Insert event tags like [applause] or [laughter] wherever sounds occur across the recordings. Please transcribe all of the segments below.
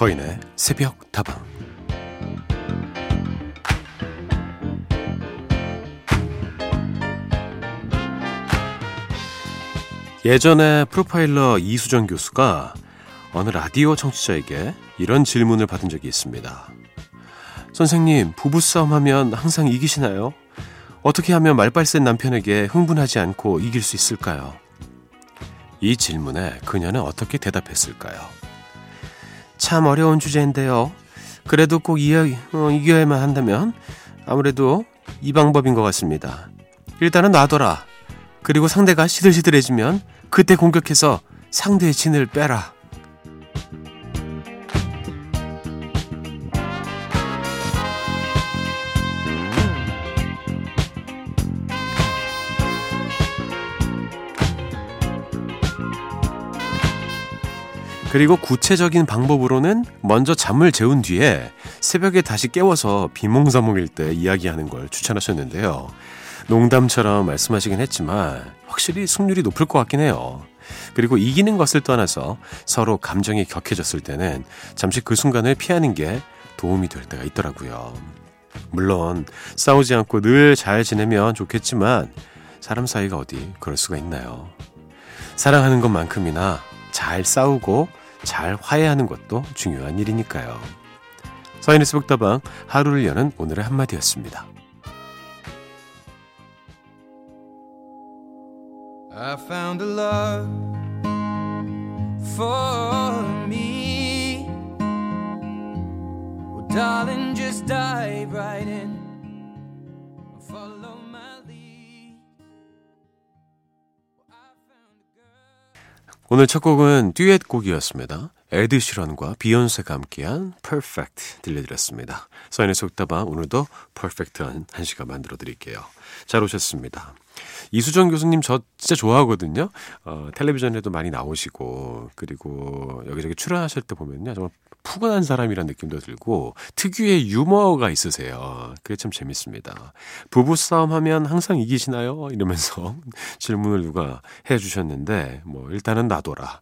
서인의 새벽 다방 예전에 프로파일러 이수정 교수가 어느 라디오 청취자에게 이런 질문을 받은 적이 있습니다. 선생님, 부부싸움 하면 항상 이기시나요? 어떻게 하면 말빨센 남편에게 흥분하지 않고 이길 수 있을까요? 이 질문에 그녀는 어떻게 대답했을까요? 참 어려운 주제인데요. 그래도 꼭 이겨, 어, 이겨야만 한다면 아무래도 이 방법인 것 같습니다. 일단은 놔둬라. 그리고 상대가 시들시들해지면 그때 공격해서 상대의 진을 빼라. 그리고 구체적인 방법으로는 먼저 잠을 재운 뒤에 새벽에 다시 깨워서 비몽사몽일 때 이야기하는 걸 추천하셨는데요. 농담처럼 말씀하시긴 했지만 확실히 승률이 높을 것 같긴 해요. 그리고 이기는 것을 떠나서 서로 감정이 격해졌을 때는 잠시 그 순간을 피하는 게 도움이 될 때가 있더라고요. 물론 싸우지 않고 늘 잘 지내면 좋겠지만 사람 사이가 어디 그럴 수가 있나요? 사랑하는 것만큼이나 잘 싸우고 잘 화해하는 것도 중요한 일이니까요. 서인의 스 북다방 하루를 여는 오늘의 한마디였습니다. I found a love for me. Well, darling, just dive right in. 오늘 첫 곡은 듀엣 곡이었습니다. 에드 시런과 비욘세가 함께한 Perfect 들려드렸습니다. 서인의 속다방 오늘도 퍼펙트한 한 시간 만들어 드릴게요. 잘 오셨습니다. 이수정 교수님 저 진짜 좋아하거든요. 어, 텔레비전에도 많이 나오시고 그리고 여기저기 출연하실 때 보면요 정말 푸근한 사람이란 느낌도 들고 특유의 유머가 있으세요. 그게 참 재밌습니다. 부부 싸움 하면 항상 이기시나요? 이러면서 [laughs] 질문을 누가 해 주셨는데 뭐 일단은 놔둬라.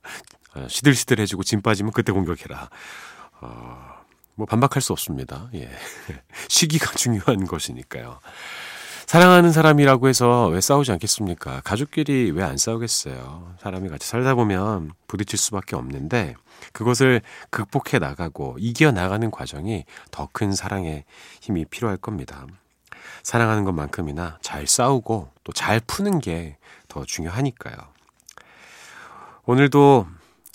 어, 시들시들 해지고 짐 빠지면 그때 공격해라. 어, 뭐 반박할 수 없습니다. 예. [laughs] 시기가 중요한 것이니까요. 사랑하는 사람이라고 해서 왜 싸우지 않겠습니까? 가족끼리 왜 안 싸우겠어요? 사람이 같이 살다 보면 부딪힐 수밖에 없는데 그것을 극복해 나가고 이겨 나가는 과정이 더 큰 사랑의 힘이 필요할 겁니다. 사랑하는 것만큼이나 잘 싸우고 또 잘 푸는 게 더 중요하니까요. 오늘도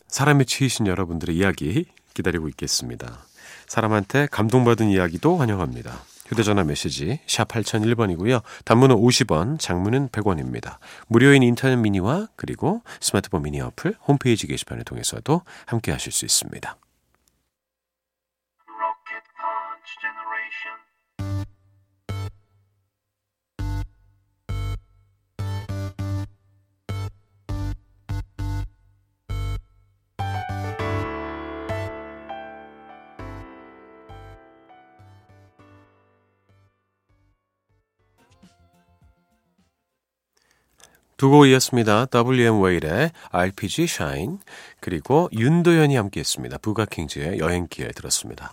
사람에 치이신 여러분들의 이야기 기다리고 있겠습니다. 사람한테 감동받은 이야기도 환영합니다. 휴대전화 메시지 샵 8001번이고요. 단문은 50원, 장문은 100원입니다. 무료인 인터넷 미니와 그리고 스마트폰 미니 어플 홈페이지 게시판을 통해서도 함께 하실 수 있습니다. 두 곡 이었습니다. WM 웨일의 RPG Shine 그리고 윤도현이 함께했습니다. 부가킹즈의 여행기에 들었습니다.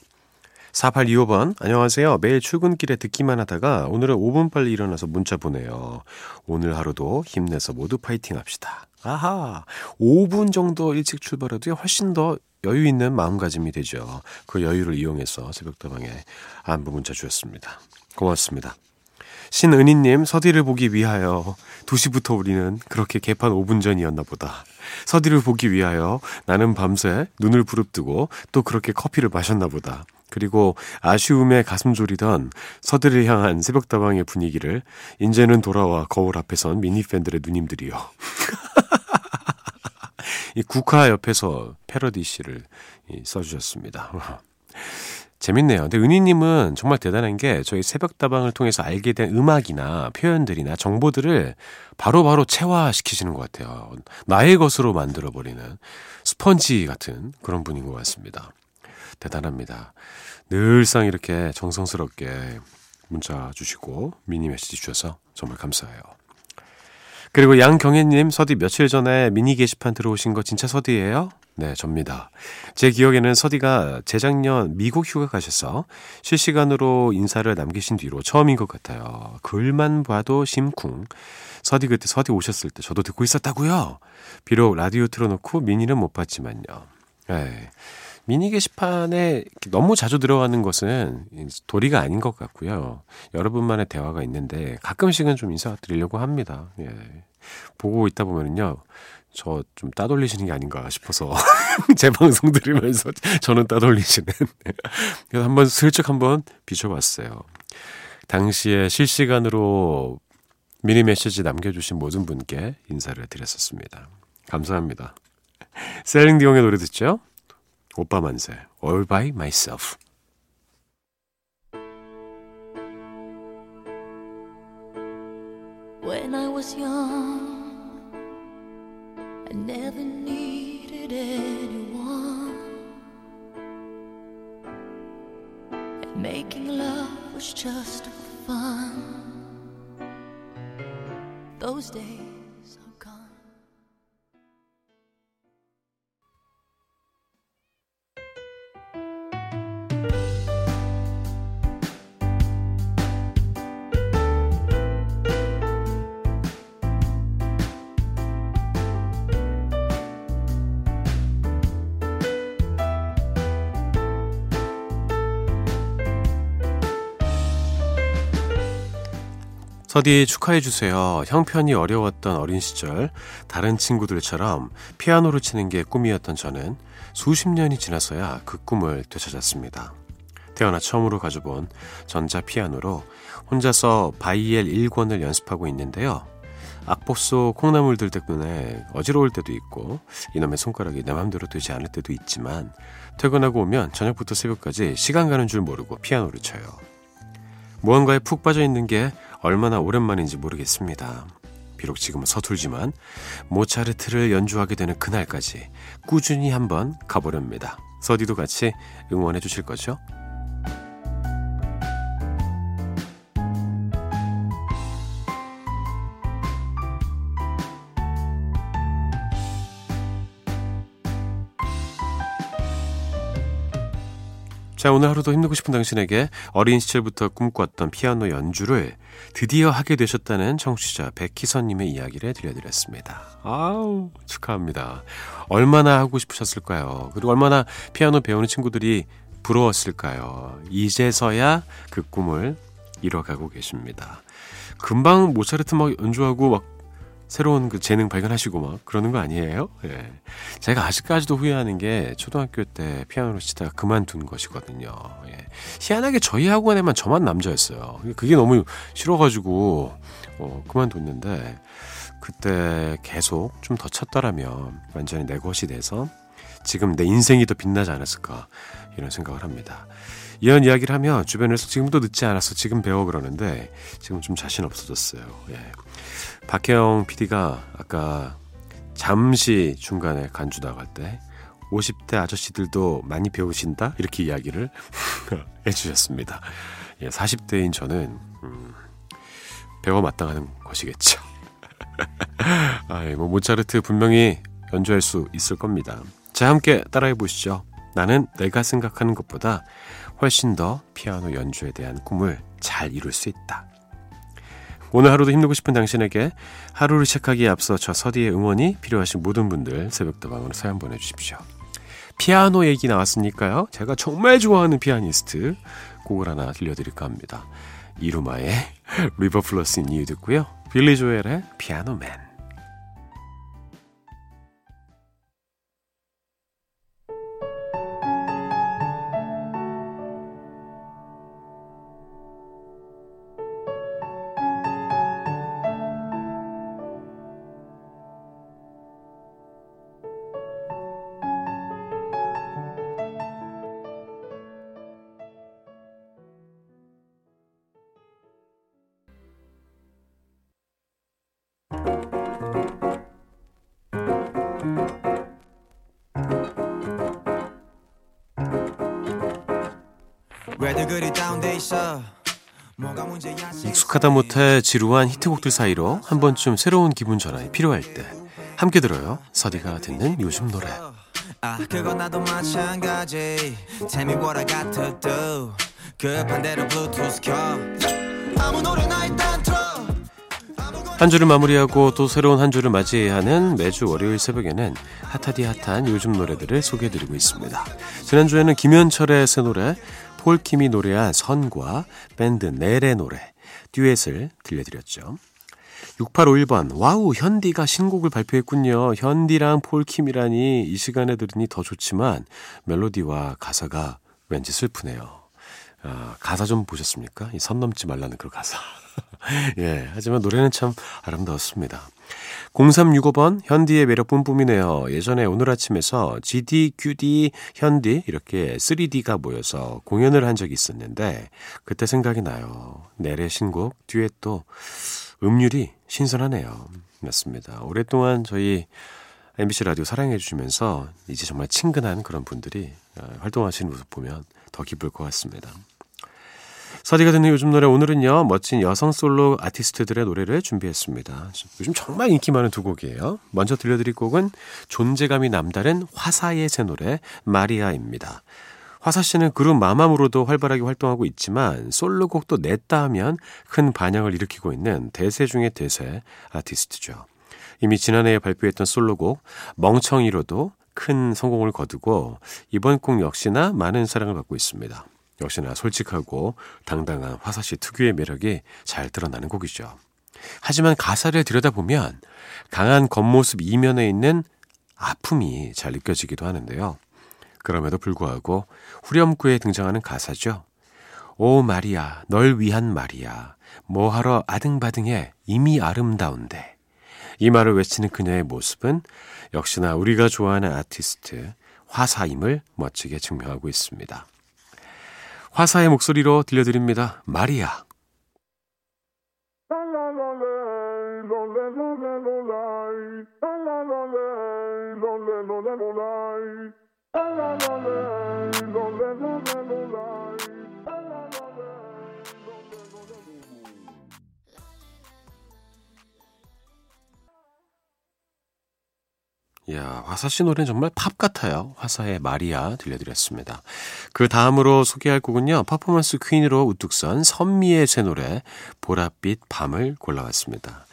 4825번 안녕하세요. 매일 출근길에 듣기만 하다가 오늘은 5분 빨리 일어나서 문자 보내요. 오늘 하루도 힘내서 모두 파이팅 합시다. 아하 5분 정도 일찍 출발해도 훨씬 더 여유 있는 마음가짐이 되죠. 그 여유를 이용해서 새벽다방에 안부 문자 주셨습니다. 고맙습니다. 신은희님, 서디를 보기 위하여 2시부터 우리는 그렇게 개판 5분 전이었나 보다. 서디를 보기 위하여 나는 밤새 눈을 부릅뜨고 또 그렇게 커피를 마셨나 보다. 그리고 아쉬움에 가슴 졸이던 서디를 향한 새벽다방의 분위기를 이제는 돌아와 거울 앞에 선 미니팬들의 누님들이요. [laughs] 이 국화 옆에서 패러디 씨를 써주셨습니다. [laughs] 재밌네요. 근데 은희님은 정말 대단한 게 저희 새벽다방을 통해서 알게 된 음악이나 표현들이나 정보들을 바로바로 바로 체화시키시는 것 같아요. 나의 것으로 만들어버리는 스펀지 같은 그런 분인 것 같습니다. 대단합니다. 늘상 이렇게 정성스럽게 문자 주시고 미니 메시지 주셔서 정말 감사해요. 그리고 양경혜님, 서디 며칠 전에 미니 게시판 들어오신 거 진짜 서디예요? 네, 접니다. 제 기억에는 서디가 재작년 미국 휴가 가셔서 실시간으로 인사를 남기신 뒤로 처음인 것 같아요. 글만 봐도 심쿵. 서디 그때 서디 오셨을 때 저도 듣고 있었다고요. 비록 라디오 틀어놓고 미니는 못 봤지만요. 네. 미니 게시판에 너무 자주 들어가는 것은 도리가 아닌 것 같고요. 여러분만의 대화가 있는데 가끔씩은 좀 인사드리려고 합니다. 예. 보고 있다 보면은요. 저 좀 따돌리시는 게 아닌가 싶어서 [laughs] 제 방송 들으면서 저는 따돌리시는 [laughs] 그래서 한번 슬쩍 한번 비춰봤어요. 당시에 실시간으로 미니 메시지 남겨주신 모든 분께 인사를 드렸었습니다. 감사합니다. 셀링 디옹의 노래 듣죠? 오빠 만세 All by myself I never needed anyone. And making love was just fun. Those days 서디 축하해주세요. 형편이 어려웠던 어린 시절, 다른 친구들처럼 피아노를 치는 게 꿈이었던 저는 수십 년이 지나서야 그 꿈을 되찾았습니다. 태어나 처음으로 가져본 전자 피아노로 혼자서 바이엘 1권을 연습하고 있는데요. 악보 속 콩나물들 때문에 어지러울 때도 있고 이놈의 손가락이 내 맘대로 되지 않을 때도 있지만 퇴근하고 오면 저녁부터 새벽까지 시간 가는 줄 모르고 피아노를 쳐요. 무언가에 푹 빠져 있는 게 얼마나 오랜만인지 모르겠습니다. 비록 지금은 서툴지만 모차르트를 연주하게 되는 그날까지 꾸준히 한번 가보렵니다. 서디도 같이 응원해 주실 거죠? 자, 오늘 하루도 힘내고 싶은 당신에게 어린 시절부터 꿈꿨던 피아노 연주를 드디어 하게 되셨다는 청취자 백희선님의 이야기를 들려드렸습니다. 아우, 축하합니다. 얼마나 하고 싶으셨을까요? 그리고 얼마나 피아노 배우는 친구들이 부러웠을까요? 이제서야 그 꿈을 이뤄가고 계십니다. 금방 모차르트 막 연주하고 막 새로운 그 재능 발견하시고 막 그러는 거 아니에요? 예. 제가 아직까지도 후회하는 게 초등학교 때 피아노를 치다가 그만둔 것이거든요. 예. 희한하게 저희 학원에만 저만 남자였어요. 그게 너무 싫어가지고 어, 그만뒀는데 그때 계속 좀 더 쳤더라면 완전히 내 것이 돼서 지금 내 인생이 더 빛나지 않았을까 이런 생각을 합니다. 이런 이야기를 하면 주변에서 지금도 늦지 않았어 지금 배워 그러는데 지금 좀 자신 없어졌어요. 예. 박혜영 PD가 아까 잠시 중간에 간주 나갈 때 50대 아저씨들도 많이 배우신다? 이렇게 이야기를 [laughs] 해주셨습니다. 예, 40대인 저는, 음, 배워 마땅하는 것이겠죠. [laughs] 아, 뭐, 모차르트 분명히 연주할 수 있을 겁니다. 자, 함께 따라해 보시죠. 나는 내가 생각하는 것보다 훨씬 더 피아노 연주에 대한 꿈을 잘 이룰 수 있다. 오늘 하루도 힘내고 싶은 당신에게 하루를 시작하기에 앞서 저 서디의 응원이 필요하신 모든 분들 새벽다방으로 사연 보내주십시오. 피아노 얘기 나왔으니까요. 제가 정말 좋아하는 피아니스트 곡을 하나 들려드릴까 합니다. 이루마의 River Flows In You 듣고요. 빌리 조엘의 Piano Man 익숙하다 못해 지루한 히트곡들 사이로 한 번쯤 새로운 기분 전환이 필요할 때 함께 들어요. 서디가 듣는 요즘 노래. 아 그건 나도 마찬가지 Tell me what I got to do 급한대로 블루투스 켜 아무 노래나 일단 틀어 한 주를 마무리하고 또 새로운 한 주를 맞이해야 하는 매주 월요일 새벽에는 핫하디 핫한 요즘 노래들을 소개해드리고 있습니다. 지난주에는 김현철의 새 노래, 폴킴이 노래한 선과 밴드 넬의 노래, 듀엣을 들려드렸죠. 6851번, 와우, 현디가 신곡을 발표했군요. 현디랑 폴킴이라니 이 시간에 들으니 더 좋지만 멜로디와 가사가 왠지 슬프네요. 아, 가사 좀 보셨습니까? 이 선 넘지 말라는 그 가사. [laughs] 예, 하지만 노래는 참 아름다웠습니다. 0365번 현디의 매력 뿜뿜이네요. 예전에 오늘 아침에서 GD, QD, 현디 이렇게 3D가 모여서 공연을 한 적이 있었는데 그때 생각이 나요. 내래 신곡 듀엣도 음률이 신선하네요. 맞습니다. 오랫동안 저희 MBC 라디오 사랑해 주시면서 이제 정말 친근한 그런 분들이 어, 활동하시는 모습 보면 더 기쁠 것 같습니다. 서디가 듣는 요즘 노래 오늘은요 멋진 여성 솔로 아티스트들의 노래를 준비했습니다. 요즘 정말 인기 많은 두 곡이에요. 먼저 들려드릴 곡은 존재감이 남다른 화사의 새 노래 마리아입니다. 화사 씨는 그룹 마마무로도 활발하게 활동하고 있지만 솔로곡도 냈다 하면 큰 반향을 일으키고 있는 대세 중의 대세 아티스트죠. 이미 지난해에 발표했던 솔로곡 멍청이로도 큰 성공을 거두고 이번 곡 역시나 많은 사랑을 받고 있습니다. 역시나 솔직하고 당당한 화사 씨 특유의 매력이 잘 드러나는 곡이죠. 하지만 가사를 들여다보면 강한 겉모습 이면에 있는 아픔이 잘 느껴지기도 하는데요. 그럼에도 불구하고 후렴구에 등장하는 가사죠. 오 마리아, 널 위한 마리아, 뭐하러 아등바등해 이미 아름다운데. 이 말을 외치는 그녀의 모습은 역시나 우리가 좋아하는 아티스트 화사임을 멋지게 증명하고 있습니다. 화사의 목소리로 들려드립니다. 마리아. 야, 화사 씨 노래는 정말 팝 같아요. 화사의 마리아 들려드렸습니다. 그 다음으로 소개할 곡은요. 퍼포먼스 퀸으로 우뚝 선 선미의 새 노래 보랏빛 밤을 골라왔습니다.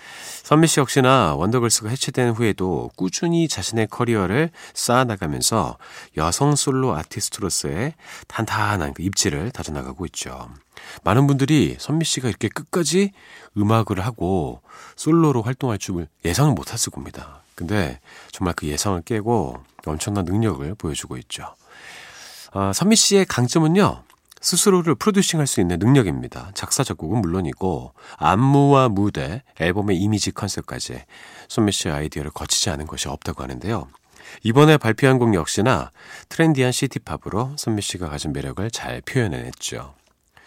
선미 씨 역시나 원더걸스가 해체된 후에도 꾸준히 자신의 커리어를 쌓아나가면서 여성 솔로 아티스트로서의 탄탄한 그 입지를 다져나가고 있죠. 많은 분들이 선미 씨가 이렇게 끝까지 음악을 하고 솔로로 활동할 줄 예상을 못했을 겁니다. 근데 정말 그 예상을 깨고 엄청난 능력을 보여주고 있죠. 아, 선미 씨의 강점은요. 스스로를 프로듀싱 할 수 있는 능력입니다. 작사, 작곡은 물론이고, 안무와 무대, 앨범의 이미지 컨셉까지 선미 씨의 아이디어를 거치지 않은 것이 없다고 하는데요. 이번에 발표한 곡 역시나 트렌디한 시티팝으로 선미 씨가 가진 매력을 잘 표현해냈죠.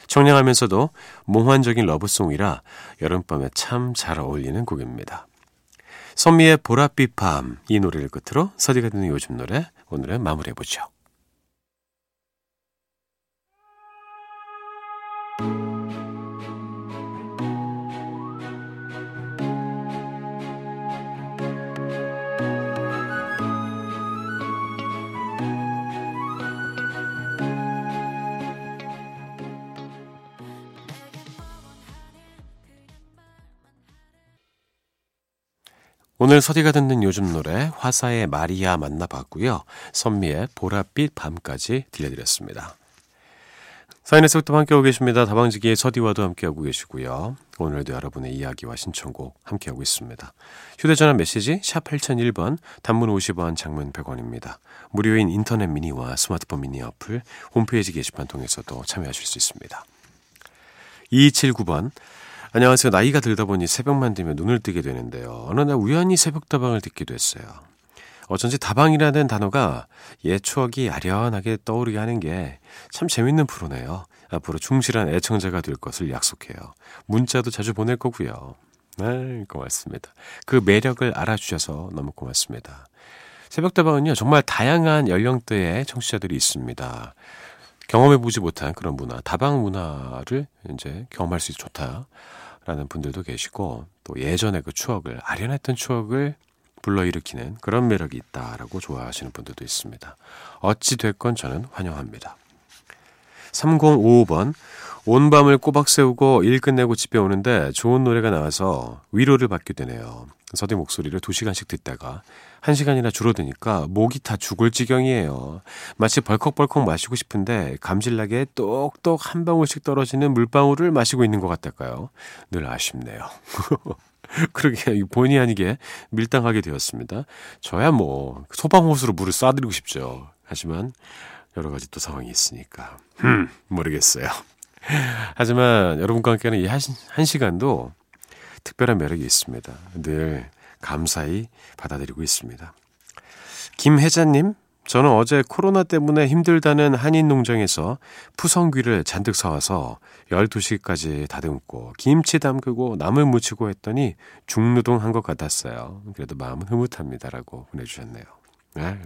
청량하면서도 몽환적인 러브송이라 여름밤에 참 잘 어울리는 곡입니다. 선미의 보랏빛 밤 이 노래를 끝으로 서디가 듣는 요즘 노래 오늘은 마무리해보죠. 오늘 서디가 듣는 요즘 노래 화사의 마리아 만나봤고요. 선미의 보랏빛 밤까지 들려드렸습니다. 사인에서부터 함께하고 계십니다. 다방지기의 서디와도 함께하고 계시고요. 오늘도 여러분의 이야기와 신청곡 함께하고 있습니다. 휴대전화 메시지 샵 8001번, 단문 50원, 장문 100원입니다. 무료인 인터넷 미니와 스마트폰 미니 어플, 홈페이지 게시판 통해서도 참여하실 수 있습니다. 2279번, 안녕하세요. 나이가 들다 보니 새벽만 되면 눈을 뜨게 되는데요. 어느 날 우연히 새벽 다방을 듣기도 했어요. 어쩐지 다방이라는 단어가 옛 추억이 아련하게 떠오르게 하는 게 참 재밌는 프로네요. 앞으로 충실한 애청자가 될 것을 약속해요. 문자도 자주 보낼 거고요. 네, 고맙습니다. 그 매력을 알아주셔서 너무 고맙습니다. 새벽다방은요, 정말 다양한 연령대의 청취자들이 있습니다. 경험해보지 못한 그런 문화, 다방 문화를 이제 경험할 수 있어 좋다. 라는 분들도 계시고 또 예전의 그 추억을 아련했던 추억을 불러일으키는 그런 매력이 있다라고 좋아하시는 분들도 있습니다. 어찌 됐건 저는 환영합니다. 3055번 온 밤을 꼬박 세우고 일 끝내고 집에 오는데 좋은 노래가 나와서 위로를 받게 되네요. 서대 목소리를 2시간씩 듣다가 1시간이나 줄어드니까 목이 다 죽을 지경이에요. 마치 벌컥벌컥 마시고 싶은데 감질나게 똑똑 한 방울씩 떨어지는 물방울을 마시고 있는 것 같달까요? 늘 아쉽네요. [laughs] 그러게 본의 아니게 밀당하게 되었습니다. 저야 뭐 소방호수로 물을 쏴드리고 싶죠. 하지만 여러 가지 또 상황이 있으니까 음, 모르겠어요. [laughs] 하지만 여러분과 함께하는 이 한 시간도 특별한 매력이 있습니다. 늘 감사히 받아들이고 있습니다. 김혜자님, 저는 어제 코로나 때문에 힘들다는 한인 농장에서 푸성귀를 잔뜩 사와서 12시까지 다듬고 김치 담그고 나물 무치고 했더니 중노동 한 것 같았어요. 그래도 마음은 흐뭇합니다라고 보내주셨네요. 네.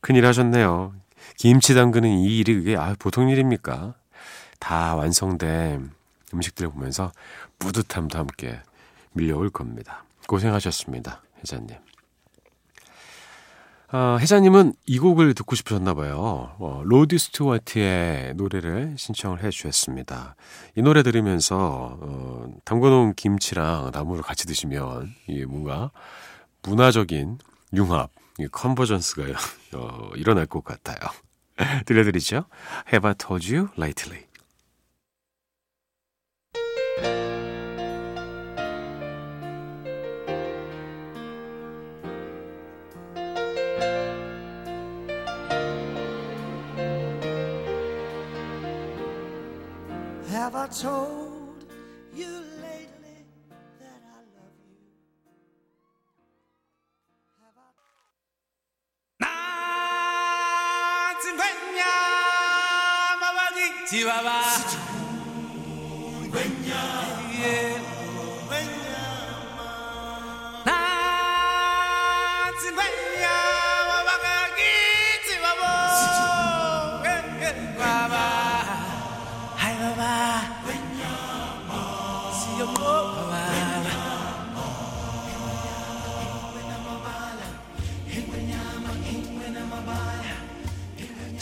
큰일 하셨네요. 김치 담그는 이 일이 그게 아, 보통 일입니까? 다 완성된 음식들을 보면서 뿌듯함도 함께 밀려올 겁니다. 고생하셨습니다. 혜자님. 아, 혜자님은 이 곡을 듣고 싶으셨나 봐요. 어, 로디 스튜어트의 노래를 신청을 해 주셨습니다. 이 노래 들으면서 어, 담궈놓은 김치랑 나물을 같이 드시면 이게 뭔가 문화적인 융합, 컨버전스가 [laughs] 어, 일어날 것 같아요. [laughs] 들려드리죠? Have I told you lately? Told you lately that I love you? Have I... 나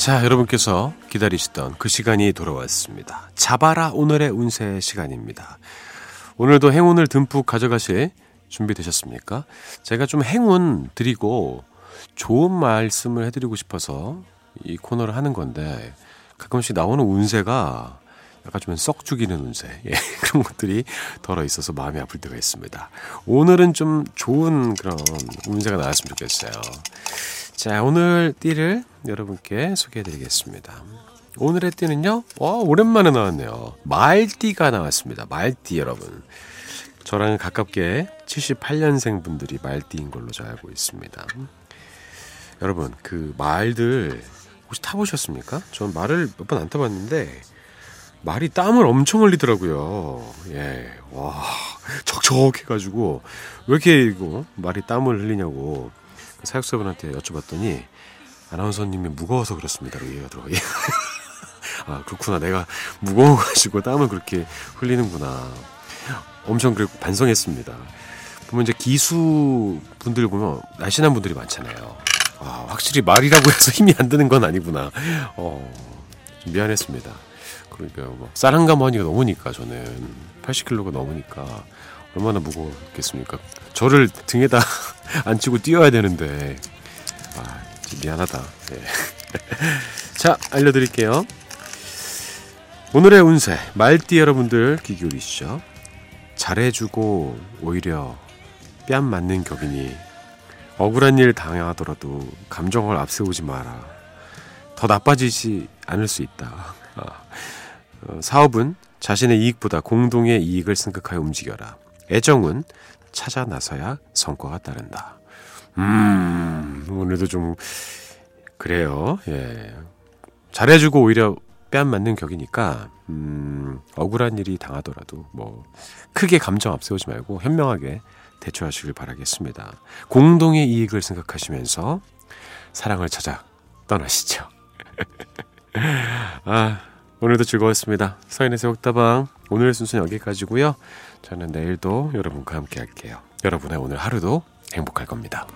자, 여러분께서 기다리시던 그 시간이 돌아왔습니다. 잡아라 오늘의 운세 시간입니다. 오늘도 행운을 듬뿍 가져가실 준비되셨습니까? 제가 좀 행운 드리고 좋은 말씀을 해드리고 싶어서 이 코너를 하는 건데 가끔씩 나오는 운세가 약간 좀 썩 죽이는 운세 예, [laughs] 그런 것들이 덜어 있어서 마음이 아플 때가 있습니다. 오늘은 좀 좋은 그런 운세가 나왔으면 좋겠어요. 자, 오늘 띠를 여러분께 소개해 드리겠습니다. 오늘의 띠는요, 와, 오랜만에 나왔네요. 말띠가 나왔습니다. 말띠 여러분. 저랑 가깝게 78년생 분들이 말띠인 걸로 잘 알고 있습니다. 여러분, 그 말들 혹시 타보셨습니까? 전 말을 몇 번 안 타봤는데, 말이 땀을 엄청 흘리더라고요. 예, 와, [laughs] 척척해가지고, 왜 이렇게 이거 말이 땀을 흘리냐고 사육사분한테 여쭤봤더니 아나운서님이 무거워서 그렇습니다라고 얘기가 들어요. [laughs] 아 그렇구나 내가 무거워가지고 땀을 그렇게 흘리는구나. 엄청 그래 반성했습니다. 보면 이제 기수 분들 보면 날씬한 분들이 많잖아요. 아 확실히 말이라고 해서 힘이 안 드는 건 아니구나. 어, 좀 미안했습니다. 그러니까 뭐 쌀한 가마니가 넘으니까 저는 80kg가 넘으니까 얼마나 무거웠겠습니까? 저를 등에다 [laughs] 앉히고 뛰어야 되는데 아, 미안하다. 네. [laughs] 자, 알려드릴게요. 오늘의 운세 말띠 여러분들 귀 기울이시죠. 잘해주고 오히려 뺨 맞는 격이니 억울한 일 당하더라도 감정을 앞세우지 마라. 더 나빠지지 않을 수 있다. 아, [laughs] 어, 사업은 자신의 이익보다 공동의 이익을 생각하여 움직여라. 애정은 찾아 나서야 성과가 따른다. 음, 오늘도 좀, 그래요. 예. 잘해주고 오히려 뺨 맞는 격이니까, 음, 억울한 일이 당하더라도, 뭐, 크게 감정 앞세우지 말고 현명하게 대처하시길 바라겠습니다. 공동의 이익을 생각하시면서 사랑을 찾아 떠나시죠. [laughs] 아, 오늘도 즐거웠습니다. 서인의 새옥다방. 오늘 순서는 여기까지고요. 저는 내일도 여러분과 함께 할게요. 여러분의 오늘 하루도 행복할 겁니다.